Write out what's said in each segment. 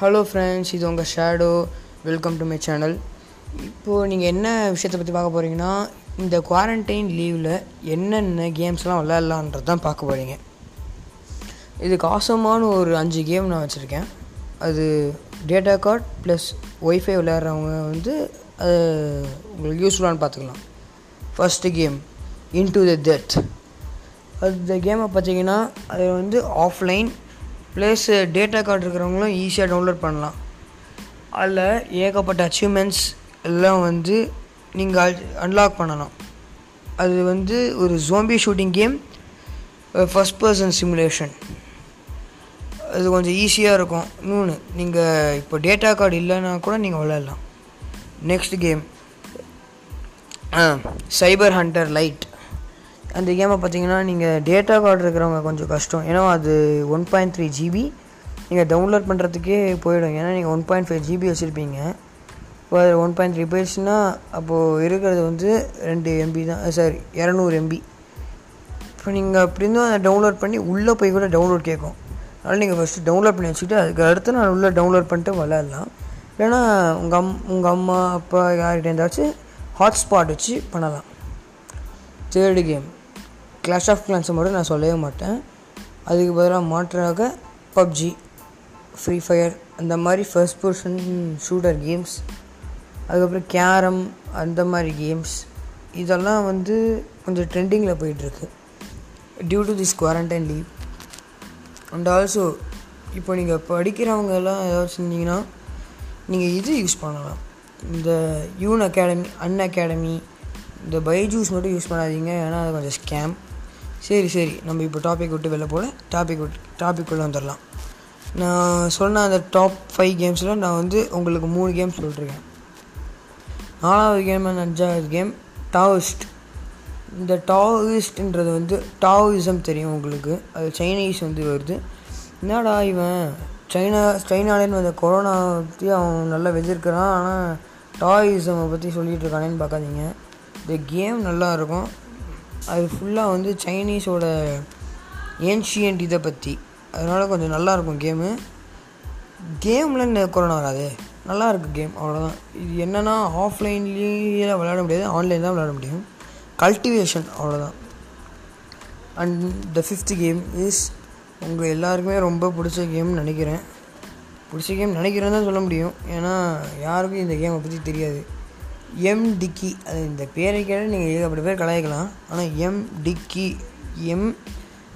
Hello friends இது உங்கள் Shadow welcome to my channel இப்போது நீங்கள் என்ன விஷயத்தை பற்றி பார்க்க போகிறீங்கன்னா இந்த குவாரண்டைன் லீவில் என்னென்ன கேம்ஸ்லாம் விளையாடலான்றது தான் பார்க்க போகிறீங்க இதுக்கு ஆசமான ஒரு அஞ்சு கேம் நான் வச்சுருக்கேன். அது டேட்டா கார்ட் ப்ளஸ் ஒய்ஃபை விளையாடுறவங்க வந்து அது உங்களுக்கு யூஸ்ஃபுல்லானு பார்த்துக்கலாம். First game into the death அந்த கேமை பார்த்தீங்கன்னா அது வந்து ஆஃப்லைன் ப்ளஸ் டேட்டா கார்டு இருக்கிறவங்களும் ஈஸியாக டவுன்லோட் பண்ணலாம். அதில் ஏகப்பட்ட அச்சீவ்மெண்ட்ஸ் எல்லாம் வந்து நீங்கள் அன்லாக் பண்ணலாம். அது வந்து ஒரு zombie shooting game first person simulation அது கொஞ்சம் ஈஸியாக இருக்கும். இன்னொன்று நீங்கள் இப்போ டேட்டா கார்டு இல்லைன்னா கூட நீங்கள் விளையாடலாம். Next game cyber hunter lite அந்த கேமை பார்த்தீங்கன்னா நீங்கள் டேட்டா கார்டு இருக்கிறவங்க கொஞ்சம் கஷ்டம். ஏன்னா அது ஒன் பாயிண்ட் த்ரீ ஜிபி நீங்கள் டவுன்லோட் பண்ணுறதுக்கே போயிடும். ஏன்னா நீங்கள் ஒன் பாயிண்ட் ஃபைவ் ஜிபி வச்சுருப்பீங்க. இப்போ அது ஒன் பாயிண்ட் த்ரீ போயிடுச்சுன்னா அப்போது இருக்கிறது வந்து ரெண்டு எம்பி தான். சாரி இரநூறு எம்பி இப்போ நீங்கள் அப்படி இருந்தும் அதை டவுன்லோட் பண்ணி உள்ளே போய் கூட டவுன்லோட் கேட்கும். அதனால் நீங்கள் ஃபஸ்ட்டு டவுன்லோட் பண்ணி வச்சுக்கிட்டு அதுக்கு அடுத்து நான் உள்ளே டவுன்லோட் பண்ணிட்டு விளையாடலாம். இல்லைனா உங்கள் அம் உங்கள் அம்மா அப்பா யார்கிட்ட இருந்தாச்சும் ஹாட்ஸ்பாட் வச்சு பண்ணலாம். தேர்டு கேம் கிளாஷ் ஆஃப் கிளான்ஸை மட்டும் நான் சொல்லவே மாட்டேன். அதுக்கு பதிலாக மாற்றாக பப்ஜி ஃப்ரீ ஃபயர் அந்த மாதிரி ஃபர்ஸ்ட் பர்சன் ஷூட்டர் கேம்ஸ் அதுக்கப்புறம் கேரம் அந்த மாதிரி கேம்ஸ் இதெல்லாம் வந்து கொஞ்சம் ட்ரெண்டிங்கில் போயிட்டுருக்கு. Due to this quarantine leave and also இப்போ நீங்கள் படிக்கிறவங்க எல்லாம் ஏதாவது செஞ்சீங்கன்னா நீங்கள் இது யூஸ் பண்ணலாம். இந்த யூன் அகாடமி அன் அகாடமி இந்த பைஜூஸ் மட்டும் யூஸ் பண்ணாதீங்க ஏன்னா அது கொஞ்சம் ஸ்கேம் சரி சரி. நம்ம இப்போ டாபிக் விட்டு வெளில போல டாபிக் விட்டு டாபிக் உள்ள வந்துடலாம் நான் சொன்ன அந்த டாப் ஃபைவ் கேம்ஸில் நான் வந்து உங்களுக்கு மூணு கேம் சொல்லிட்டுருக்கேன். நாலாவது கேம் அண்ட் அஞ்சாவது கேம் டாவிஸ்ட் இந்த டாவிஸ்ட்ன்றது வந்து டாவிசம் தெரியும் உங்களுக்கு. அது சைனீஸ் வந்து வருது. என்னடா இவன்? சைனா சைனாலேருந்து வந்த கொரோனா பற்றி அவன் நல்லா வெஞ்சிருக்கிறான். ஆனால் டாயிசமை பற்றி சொல்லிகிட்டு இருக்கானேன்னு பார்க்காதீங்க. இந்த கேம் நல்லா இருக்கும் அது ஃபுல்லாக வந்து சைனீஸோட ஏன்ஷியன்ட் இதை பற்றி அதனால் கொஞ்சம் நல்லாயிருக்கும் கேமு கேமில் இந்த கொரோனா வராது. நல்லா இருக்குது கேம் அவ்வளோதான் இது என்னென்னா ஆஃப்லைன்லேயே விளையாட முடியாது ஆன்லைன் தான் விளையாட முடியும். கல்டிவேஷன் அவ்வளோதான் and the fifth game is உங்கள் எல்லாருக்குமே ரொம்ப பிடிச்ச கேம்னு நினைக்கிறேன். பிடிச்ச கேம் நினைக்கிறேன்னு தான் சொல்ல முடியும். ஏன்னா யாருக்கும் இந்த கேமை பற்றி தெரியாது. எம் டிக்கி அது இந்த பேரை கேட்ட நீங்கள் ஏகப்பட்ட பேர் கலாய்க்கலாம். ஆனால் M dickey M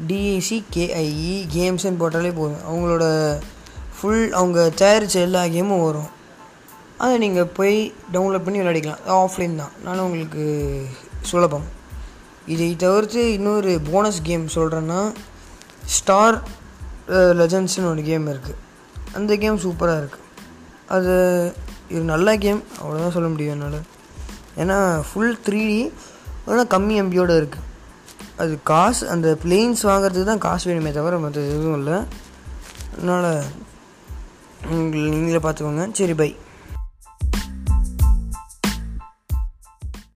T A C K I E கேம்ஸ்ன்னு போட்டாலே போதும். அவங்களோட ஃபுல் அவங்க தயாரித்த எல்லா கேமும் வரும். அதை நீங்கள் போய் டவுன்லோட் பண்ணி விளையாடிக்கலாம். ஆஃப்லைன் தான். நானும் உங்களுக்கு சுலபம். இதை தவிர்த்து இன்னொரு போனஸ் கேம் சொல்கிறேன்னா ஸ்டார் லெஜன்ஸ்னு ஒரு கேம் இருக்குது அந்த கேம் சூப்பராக இருக்குது அது இது நல்ல கேம். அவ்வளோதான் சொல்ல முடியும் என்னால். ஏன்னா ஃபுல் த்ரீ டி ஆனால் கம்மி எம்பியோடு இருக்குது அது காசு அந்த பிளெயின்ஸ் வாங்குறதுக்கு தான் காசு வேணுமே தவிர மற்ற எதுவும் இல்லை. அதனால் நீங்களே பார்த்துக்கோங்க. சரி பை